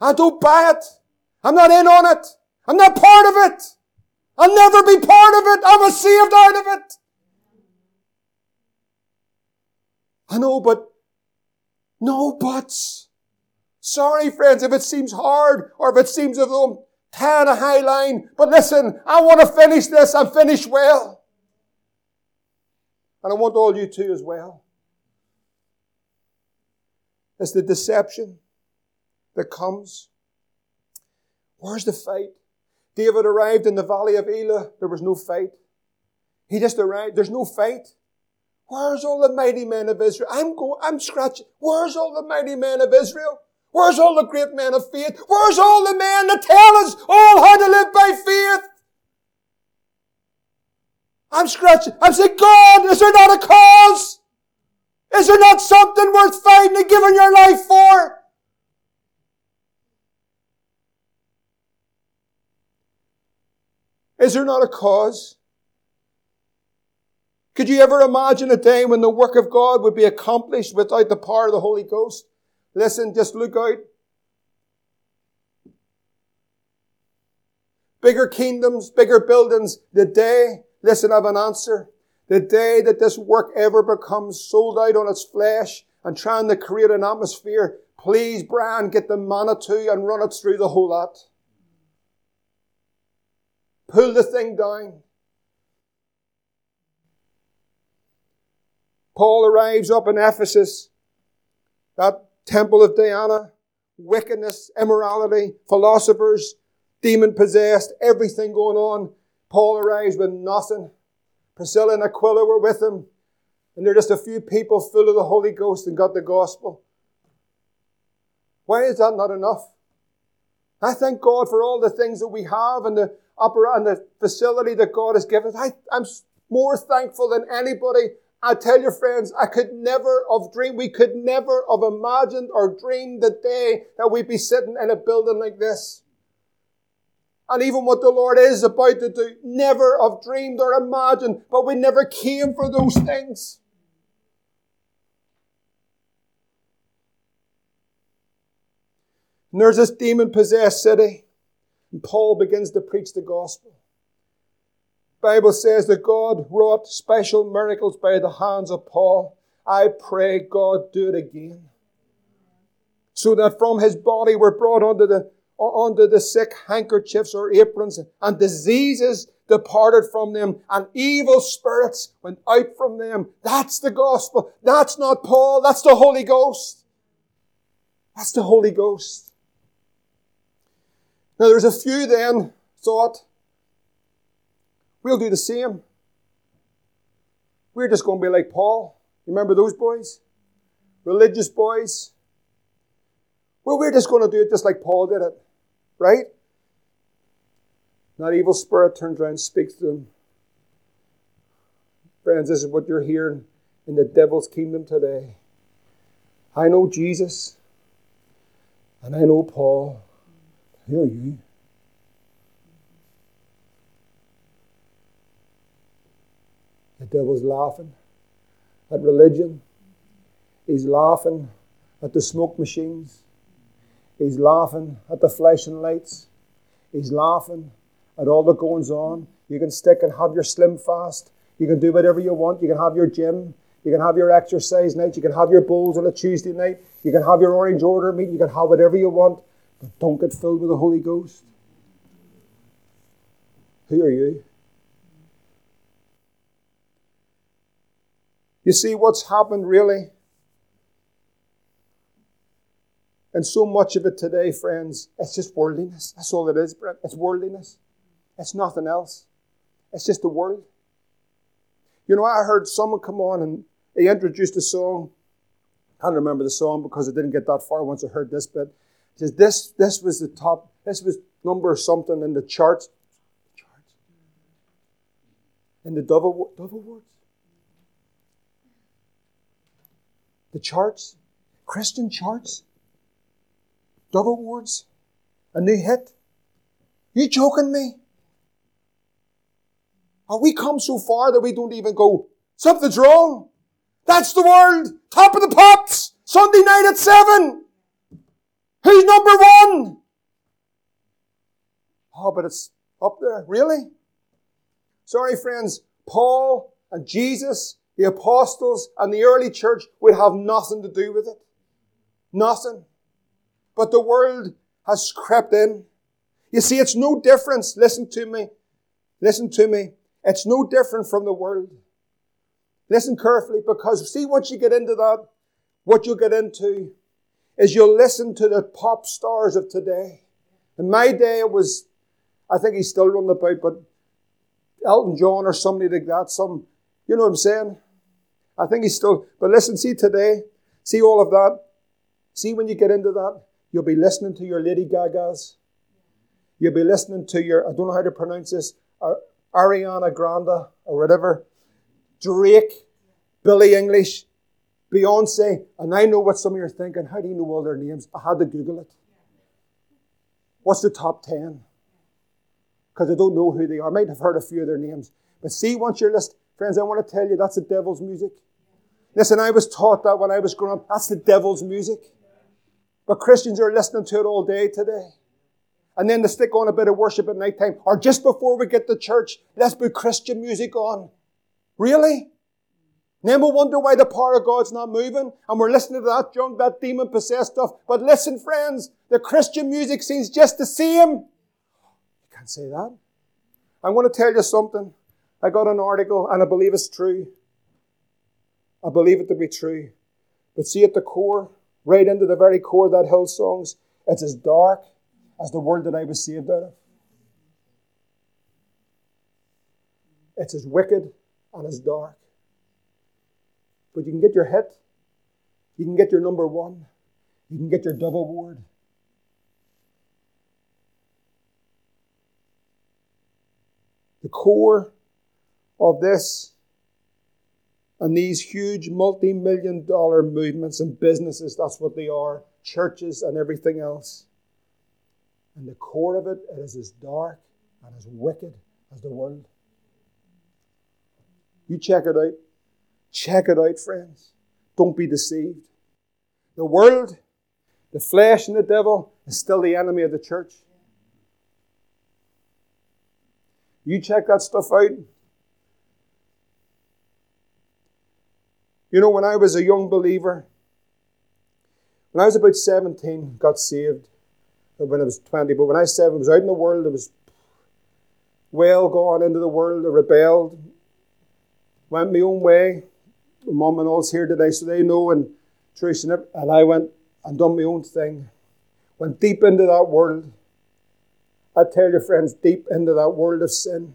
I don't buy it. I'm not in on it. I'm not part of it. I'll never be part of it. I was saved out of it. I know, but no buts. Sorry, friends, if it seems hard or if it seems as though I'm a high line. But listen, I want to finish this and finish well. And I want all you to as well. It's the deception that comes. Where's the fight? David arrived in the valley of Elah. There was no fight. He just arrived. There's no fight. Where's all the mighty men of Israel? I'm going, I'm scratching. Where's all the mighty men of Israel? Where's all the great men of faith? Where's all the men that tell us all how to live by faith? I'm scratching. I'm saying, God, is there not a cause? Is there not something worth fighting and giving your life for? Is there not a cause? Could you ever imagine a day when the work of God would be accomplished without the power of the Holy Ghost? Listen, just look out. Bigger kingdoms, bigger buildings. The day, listen, I have an answer. The day that this work ever becomes sold out on its flesh and trying to create an atmosphere, please, Brian, get the Manitou and run it through the whole lot. Pull the thing down. Paul arrives up in Ephesus, that temple of Diana, wickedness, immorality, philosophers, demon possessed, everything going on. Paul arrives with nothing. Priscilla and Aquila were with him, and they're just a few people full of the Holy Ghost and got the gospel. Why is that not enough? I thank God for all the things that we have and the upper and the facility that God has given. I, I'm more thankful than anybody I tell your friends, I could never have dreamed, we could never have imagined or dreamed the day that we'd be sitting in a building like this. And even what the Lord is about to do, never have dreamed or imagined, but we never came for those things. And there's this demon possessed city, and Paul begins to preach the gospel. The Bible says that God wrought special miracles by the hands of Paul. I pray God do it again. So that from his body were brought under the, under the sick handkerchiefs or aprons, and diseases departed from them, and evil spirits went out from them. That's the gospel. That's not Paul. That's the Holy Ghost. That's the Holy Ghost. Now there's a few then thought, We'll do the same. We're just going to be like Paul. Remember those boys? Religious boys. Well, we're just going to do it just like Paul did it. Right? That evil spirit turns around and speaks to them. Friends, this is what you're hearing in the devil's kingdom today. I know Jesus, and I know Paul. Are you? The devil's laughing at religion. He's laughing at the smoke machines. He's laughing at the flashing lights. He's laughing at all that goes on. You can stick and have your slim fast. You can do whatever you want. You can have your gym. You can have your exercise night. You can have your bowls on a Tuesday night. You can have your orange order meet. You can have whatever you want. Don't get filled with the Holy Ghost. Who are you? You see what's happened really? And so much of it today, friends, it's just worldliness. That's all it is, Brent. It's worldliness. It's nothing else. It's just the world. You know, I heard someone come on and he introduced a song. I can't remember the song because I didn't get that far once I heard this bit. Says, this, this was the top, this was number something in the charts. Charts? In the Dove, Dove Awards? The charts, Christian charts, Dove Awards, a new hit. You joking me? Are we come so far that we don't even go, something's wrong? That's the world! Top of the pops! Sunday night at seven! Who's number one? Oh, but it's up there. Really? Sorry, friends. Paul and Jesus the apostles and the early church would have nothing to do with it. Nothing. But the world has crept in. You see, it's no difference. Listen to me. Listen to me. It's no different from the world. Listen carefully because see, once you get into that, what you'll get into is you'll listen to the pop stars of today. In my day, it was, I think he's still running about, but Elton John or somebody like that, some you know what I'm saying? I think he's still, but listen, see today, see all of that. See when you get into that, you'll be listening to your Lady Gagas. You'll be listening to your, I don't know how to pronounce this, uh, Ariana Grande or whatever, Drake, Billie Eilish, Beyonce, and I know what some of you are thinking. How do you know all their names? I had to Google it. What's the top 10? because I don't know who they are. I might have heard a few of their names. But see, once you're listening, friends, I want to tell you that's the devil's music. Listen, I was taught that when I was growing up. That's the devil's music. But Christians are listening to it all day today. And then they stick on a bit of worship at night time. Or just before we get to church, let's put Christian music on. Really? Then we'll wonder why the power of God's not moving. And we're listening to that junk, that demon possessed stuff. But listen, friends, the Christian music seems just the same. You can't say that. I'm going to tell you something. I got an article and I believe it's true. I believe it to be true. But see at the core, right into the very core of that Hillsongs, it's as dark as the world that I was saved out of. It's as wicked and as dark. But you can get your hit, you can get your number one, you can get your Dove Award. The core of this and these huge multi million dollar movements and businesses, that's what they are churches and everything else. And the core of it, it is as dark and as wicked as the world. You check it out. Check it out, friends. Don't be deceived. The world, the flesh, and the devil is still the enemy of the church. You check that stuff out. You know, when I was a young believer, when I was about 17, got saved. When I was 20, but when I was 7, I was out in the world. I was well gone into the world. I rebelled, went my own way. Mum and all's here today, so they know. And Trish and, and I went and done my own thing. Went deep into that world. I tell you, friends, deep into that world of sin.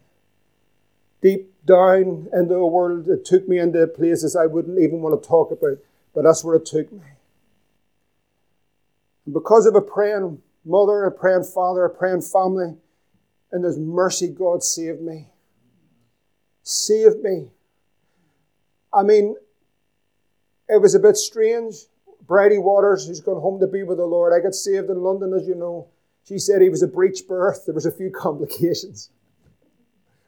Deep down into a world that took me into places I wouldn't even want to talk about, but that's where it took me. And because of a praying mother, a praying father, a praying family, and His mercy, God saved me. Saved me. I mean, it was a bit strange. Brady Waters, who's gone home to be with the Lord, I got saved in London, as you know. She said he was a breech birth. There was a few *laughs* complications.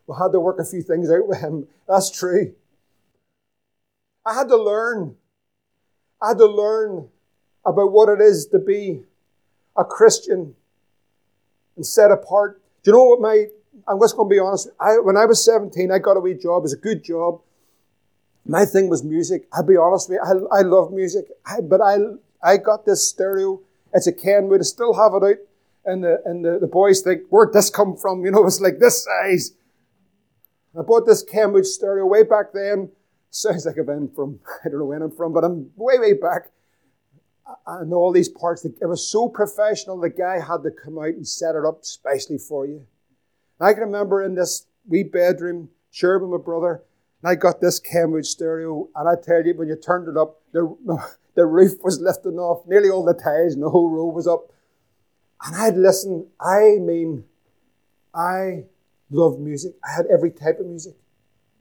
We had to work a few things out with him. That's true. I had to learn. I had to learn about what it is to be a Christian and set apart. Do you know what my, I'm just going to be honest, I, when I was 17, I got a wee job. It was a good job. My thing was music. I'll be honest with you, I, I love music. I, but I, I got this stereo. It's a Kenwood. I still have it out. And the, and the, the boys think, where'd this come from? You know, *laughs* it's like this size. I bought this Kenwood stereo way back then. *laughs* Sounds like I've been from, *laughs* I don't know when I'm from, but I'm way, way back. And all these parts, it was so professional, the guy had to come out and set it up specially for you. I can remember in this wee bedroom, sharing with my brother, and I got this Cambridge stereo, and I tell you, when you turned it up, the, *laughs* the roof was lifting off, nearly all the tiles, and the whole row was up. And I'd listen, I mean, I loved music. I had every type of music.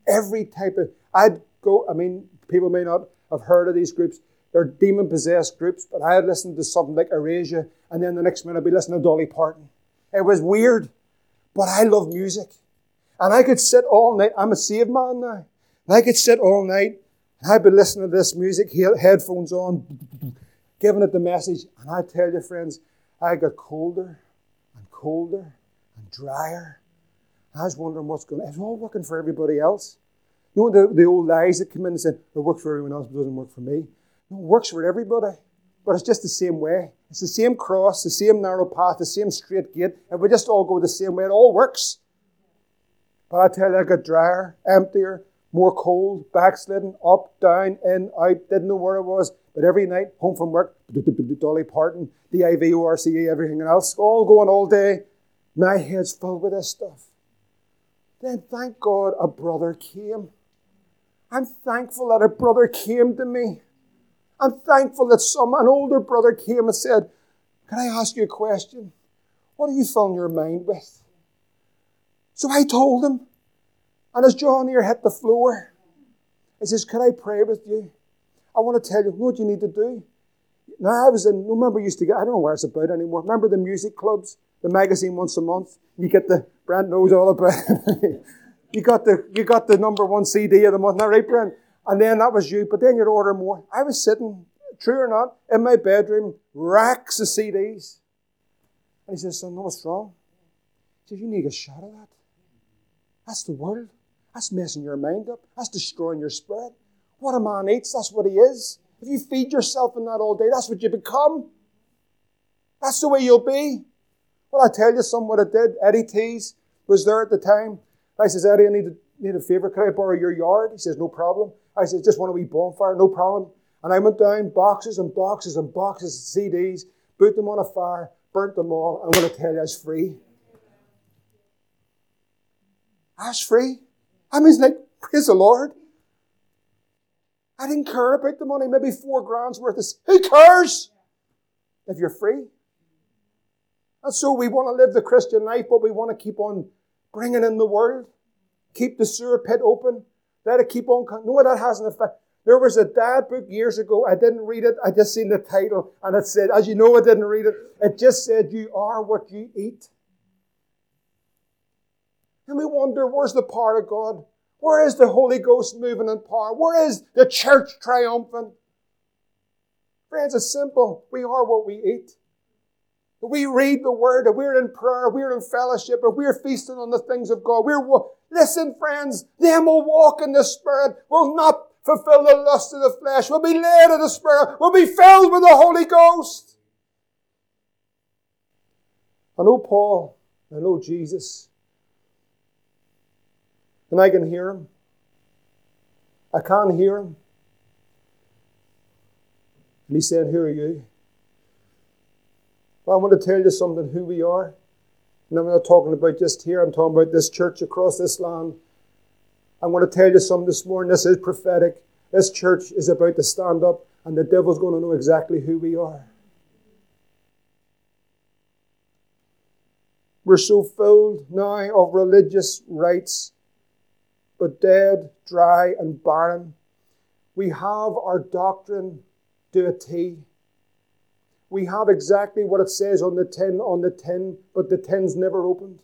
Every type of. I'd go, I mean, people may not have heard of these groups. They're demon possessed groups, but I had listened to something like Erasure, and then the next minute I'd be listening to Dolly Parton. It was weird, but I love music. And I could sit all night. I'm a saved man now. And I could sit all night and I'd be listening to this music, headphones on, giving it the message. And I tell you, friends, I got colder and colder and drier I was wondering what's going on. It's all working for everybody else. You know the, the old lies that come in and say, it works for everyone else, but doesn't work for me. No, it works for everybody. But it's just the same way. It's the same cross, the same narrow path, the same straight gate. And we just all go the same way. It all works. But I tell you, I got drier, emptier, more cold, backslidden, up, down, in, out, didn't know where I was. But every night, home from work, Dolly Parton, DIV, ORCA, everything else, all going all day. My head's full with this stuff then thank God a brother came. I'm thankful that a brother came to me. I'm thankful that some an older brother came and said, Can I ask you a question? What are you filling your mind with? So I told him. And as John hit the floor, he says, Can I pray with you? I want to tell you what you need to do. Now I was in, remember used to get, I don't know where it's about anymore. Remember the music clubs? the magazine once a month. You get the, Brent knows all about it. *laughs* you got the, you got the number one CD of the month, not right, Brent? And then that was you, but then you'd order more. I was sitting, true or not, in my bedroom, racks of CDs. And he says, son, what's wrong? He says, you need a shot of that. That's the world. That's messing your mind up. That's destroying your spirit. What a man eats, that's what he is. If you feed yourself in that all day, that's what you become. That's the way you'll be. Well, I tell you something what it did. Eddie Tees was there at the time. I says, Eddie, I need a, need a favour. Can I borrow your yard? He says, no problem. I said, just want a wee bonfire, no problem. And I went down boxes and boxes and boxes of CDs, put them on a fire, burnt them all. I'm going to tell you, I was free. I was free. I mean, like, praise the Lord. I didn't care about the money, maybe four grand's worth of. Who cares? If you're free. And so we want to live the Christian life, but we want to keep on bringing in the world. Keep the sewer pit open. Let it keep on. No, that has an effect. There was a dad book years ago. I didn't read it. I just seen the title and it said, as you know, I didn't read it. It just said, you are what you eat. And we wonder, where's the power of God? Where is the Holy Ghost moving in power? Where is the church triumphant? Friends, it's simple. We are what we eat. If we read the Word, if we're in prayer, if we're in fellowship, if we're feasting on the things of God, we're, listen friends, them will walk in the Spirit, will not fulfill the lust of the flesh, will be led of the Spirit, will be filled with the Holy Ghost. I know Paul, I know Jesus, and I can hear him. I can't hear him. And he said, Who are you? Well, I want to tell you something who we are. And I'm not talking about just here, I'm talking about this church across this land. I want to tell you something this morning. This is prophetic. This church is about to stand up, and the devil's going to know exactly who we are. We're so filled now of religious rites, but dead, dry, and barren. We have our doctrine to a T we have exactly what it says on the tin on the tin, but the tin's never opened.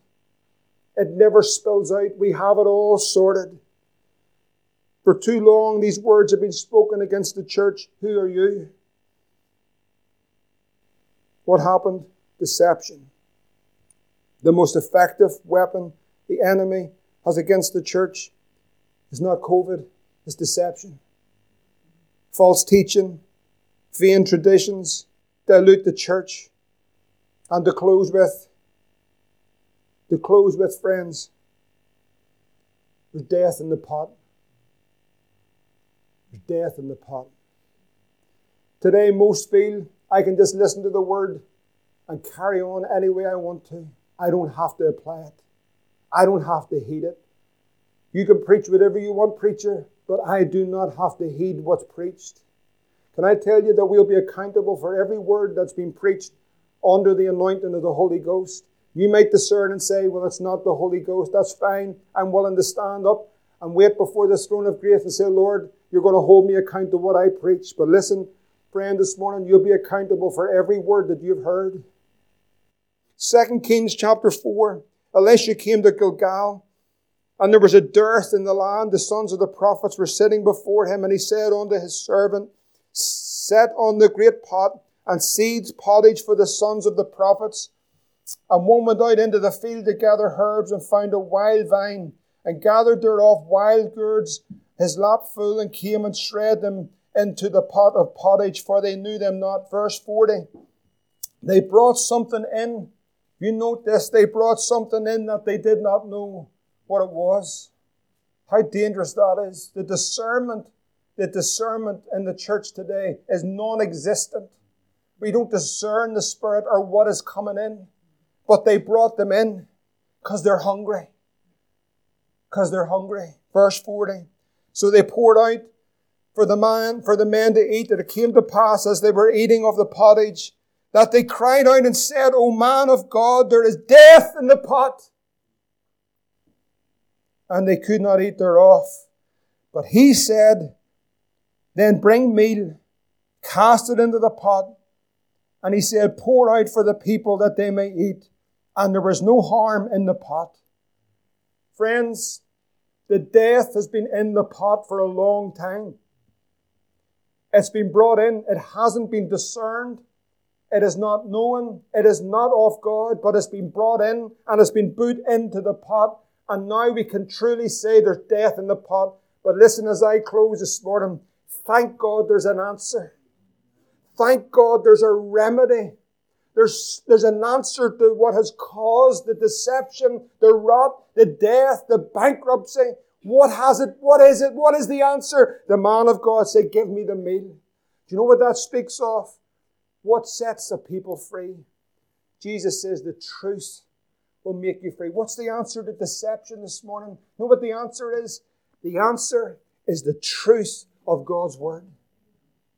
It never spills out. We have it all sorted. For too long, these words have been spoken against the church. Who are you? What happened? Deception. The most effective weapon the enemy has against the church is not COVID, it's deception. False teaching, vain traditions, dilute the church. And to close with, to close with, friends, there's death in the pot. There's death in the pot. Today, most feel I can just listen to the word and carry on any way I want to. I don't have to apply it. I don't have to heed it. You can preach whatever you want, preacher, but I do not have to heed what's preached. Can I tell you that we'll be accountable for every word that's been preached under the anointing of the Holy Ghost? You might discern and say, well, it's not the Holy Ghost. That's fine. I'm willing to stand up and wait before the throne of grace and say, Lord, you're going to hold me account to what I preach. But listen, friend, this morning you'll be accountable for every word that you've heard. Second Kings chapter 4. Elisha came to Gilgal, and there was a dearth in the land. The sons of the prophets were sitting before him, and he said unto his servant, set on the great pot, and seeds pottage for the sons of the prophets. And one went out into the field to gather herbs and found a wild vine, and gathered thereof wild gourds, his lap full, and came and shred them into the pot of pottage, for they knew them not. Verse 40. They brought something in. You note this, they brought something in that they did not know what it was. How dangerous that is. The discernment the discernment in the church today is non existent. We don't discern the Spirit or what is coming in, but they brought them in because they're hungry. Because they're hungry. Verse 40. So they poured out for the man, for the men to eat, that it came to pass as they were eating of the pottage, that they cried out and said, O man of God, there is death in the pot. And they could not eat thereof. But he said, then bring meal, cast it into the pot. And he said, Pour out for the people that they may eat. and there was no harm in the pot. Friends, the death has been in the pot for a long time. It's been brought in. It hasn't been discerned. It is not known. It is not of God, but it's been brought in and it's been put into the pot. And now we can truly say there's death in the pot. But listen, as I close this morning, thank God there's an answer. Thank God there's a remedy. There's, there's an answer to what has caused the deception, the rot, the death, the bankruptcy. What has it? What is it? What is the answer? The man of God said, Give me the meal. Do you know what that speaks of? What sets the people free? Jesus says, The truth will make you free. What's the answer to deception this morning? You know what the answer is? The answer is the truth of God's Word.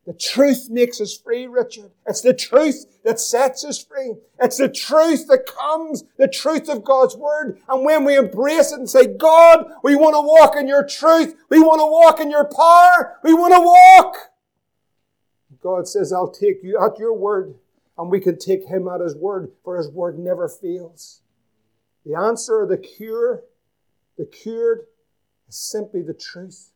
The truth makes us free, Richard. It's the truth that sets us free. It's the truth that comes, the truth of God's Word. And when we embrace it and say, God, we want to walk in your truth. We want to walk in your power. We want to walk. God says, I'll take you at your word. And we can take him at his word, for his word never fails. The answer, or the cure, the cured is simply the truth.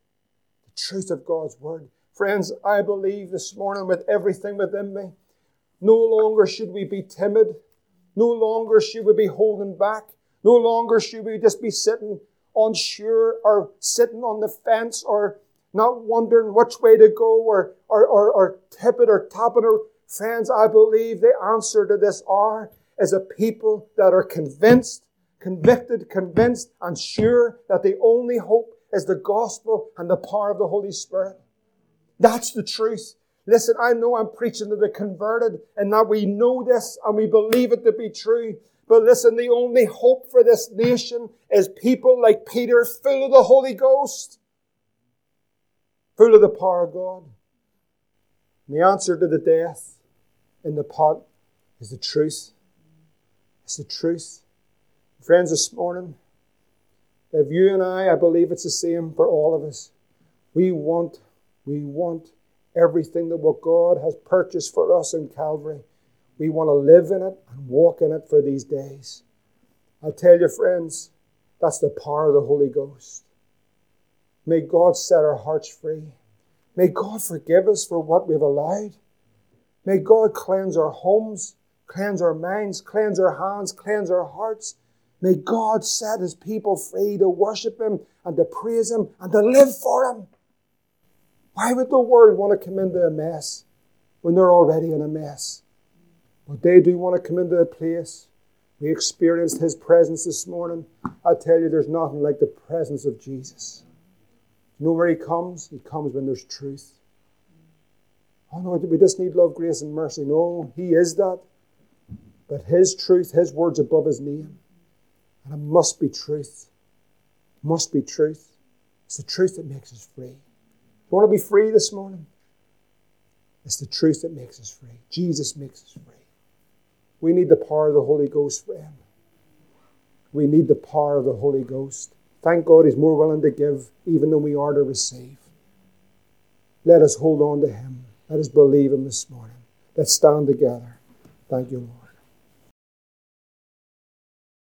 The truth of God's word. Friends, I believe this morning with everything within me, no longer should we be timid. No longer should we be holding back. No longer should we just be sitting unsure or sitting on the fence or not wondering which way to go or, or, or, or tip it or tap it. Or, friends, I believe the answer to this are is a people that are convinced, convicted, convinced, and sure that the only hope is the gospel and the power of the Holy Spirit. That's the truth. Listen, I know I'm preaching to the converted and that we know this and we believe it to be true. But listen, the only hope for this nation is people like Peter, full of the Holy Ghost, full of the power of God. And the answer to the death in the pot is the truth. It's the truth. Friends, this morning, if you and I, I believe it's the same for all of us, we want we want everything that what God has purchased for us in Calvary. We want to live in it and walk in it for these days. I tell you, friends, that's the power of the Holy Ghost. May God set our hearts free. May God forgive us for what we've allowed. May God cleanse our homes, cleanse our minds, cleanse our hands, cleanse our hearts. May God set his people free to worship him and to praise him and to live for him. Why would the world want to come into a mess when they're already in a mess? But they do want to come into a place. We experienced His presence this morning. I tell you, there's nothing like the presence of Jesus. You know where He comes? He comes when there's truth. Oh no, we just need love, grace, and mercy. No, He is that. But His truth, His words above His name. It must be truth. Must be truth. It's the truth that makes us free. You want to be free this morning? It's the truth that makes us free. Jesus makes us free. We need the power of the Holy Ghost, for friend. We need the power of the Holy Ghost. Thank God He's more willing to give even than we are to receive. Let us hold on to Him. Let us believe Him this morning. Let's stand together. Thank you, Lord.